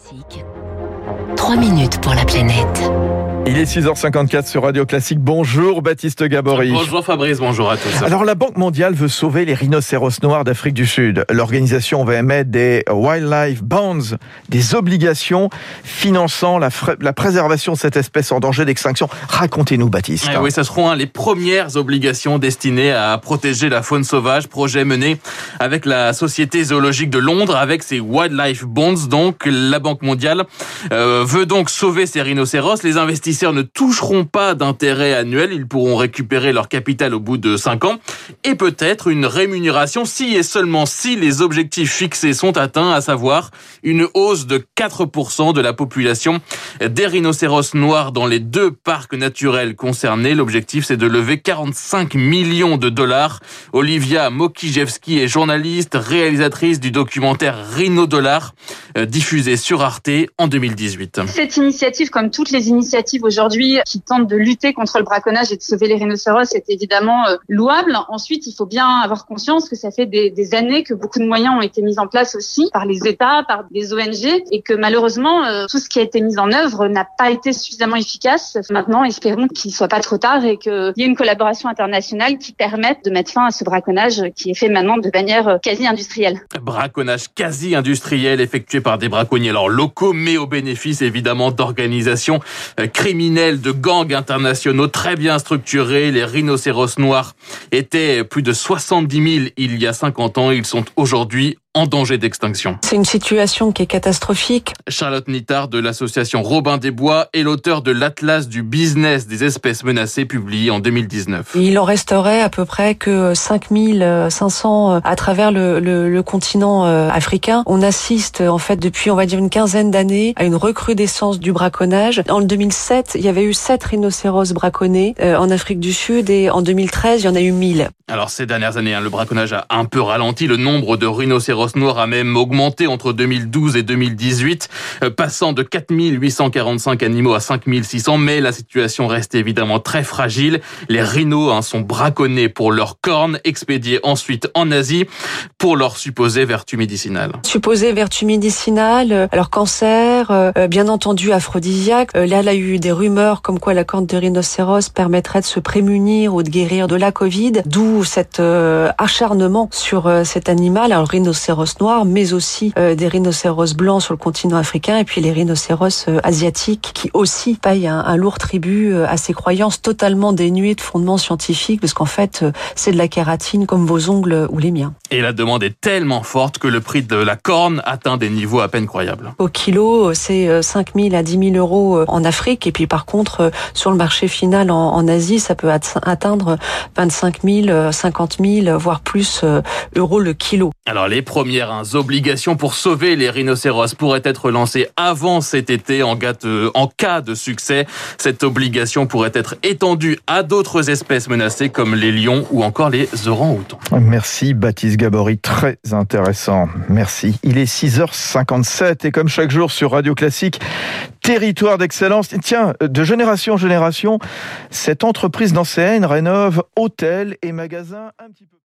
Classique. 3 minutes pour la planète. Il est 6h54 sur Radio Classique. Bonjour Baptiste Gabory. Bonjour Fabrice, bonjour à tous. Alors la Banque mondiale veut sauver les rhinocéros noirs d'Afrique du Sud. L'organisation va émettre des wildlife bonds, des obligations finançant la, la préservation de cette espèce en danger d'extinction. Racontez-nous Baptiste. Eh oui, ce seront les premières obligations destinées à protéger la faune sauvage, projet mené avec la Société zoologique de Londres avec ses wildlife bonds. Donc la Banque mondiale euh, veut donc sauver ces rhinocéros. Les investisseurs investisseurs ne toucheront pas d'intérêt annuel, ils pourront récupérer leur capital au bout de 5 ans et peut-être une rémunération si et seulement si les objectifs fixés sont atteints, à savoir une hausse de 4% de la population des rhinocéros noirs dans les deux parcs naturels concernés. L'objectif c'est de lever 45 millions de dollars. Olivia Mokijewski est journaliste, réalisatrice du documentaire Rhino Dollar euh, diffusé sur Arte en 2018. Cette initiative, comme toutes les initiatives aujourd'hui qui tente de lutter contre le braconnage et de sauver les rhinocéros est évidemment euh, louable. Ensuite, il faut bien avoir conscience que ça fait des, années que beaucoup de moyens ont été mis en place aussi par les États, par des ONG, et que malheureusement, euh, tout ce qui a été mis en œuvre n'a pas été suffisamment efficace. Maintenant, espérons qu'il soit pas trop tard et qu'il y ait une collaboration internationale qui permette de mettre fin à ce braconnage qui est fait maintenant de manière euh, quasi industrielle. Braconnage quasi industriel effectué par des braconniers locaux, mais au bénéfice évidemment d'organisations criminels de gangs internationaux très bien structurés. Les rhinocéros noirs étaient plus de 70 000 il y a 50 ans. Ils sont aujourd'hui en danger d'extinction. C'est une situation qui est catastrophique. Charlotte Nittard de l'association Robin des Bois est l'auteur de l'Atlas du business des espèces menacées publié en 2019. Il en resterait à peu près que 5500 à travers le, le, le continent euh, africain. On assiste en fait depuis on va dire une quinzaine d'années à une recrudescence du braconnage. En 2007, il y avait eu 7 rhinocéros braconnés euh, en Afrique du Sud et en 2013, il y en a eu 1000. Alors ces dernières années, hein, le braconnage a un peu ralenti. Le nombre de rhinocéros Noir a même augmenté entre 2012 et 2018, euh, passant de 4845 animaux à 5600, mais la situation reste évidemment très fragile. Les rhinos hein, sont braconnés pour leurs cornes, expédiés ensuite en Asie pour leur supposée vertu médicinale. Supposée vertu médicinale, euh, alors cancer, euh, bien entendu aphrodisiaque. Là, il y a eu des rumeurs comme quoi la corne de rhinocéros permettrait de se prémunir ou de guérir de la Covid, d'où cet acharnement sur cet animal. Alors rhinocéros rhinocéros noirs, mais aussi euh, des rhinocéros blancs sur le continent africain et puis les rhinocéros euh, asiatiques qui aussi payent un, lourd tribut euh, à ces croyances totalement dénuées de fondements scientifiques parce qu'en fait c'est de la kératine comme vos ongles ou les miens. Et la demande est tellement forte que le prix de la corne atteint des niveaux à peine croyables. Au kilo, c'est 5 000 à 10 000 euros en Afrique et puis par contre sur le marché final en, Asie, ça peut atteindre 25 000, 50 000, voire plus euros le kilo. Alors les premières hein, obligations pour sauver les rhinocéros pourraient être lancées avant cet été en, en cas de succès. Cette obligation pourrait être étendue à d'autres espèces menacées comme les lions ou encore les orangs-outans. Merci Baptiste Gabory, très intéressant. Merci. Il est 6h57 et comme chaque jour sur Radio Classique, territoire d'excellence. Tiens, de génération en génération, cette entreprise d'ancienne rénove hôtels et magasins un petit peu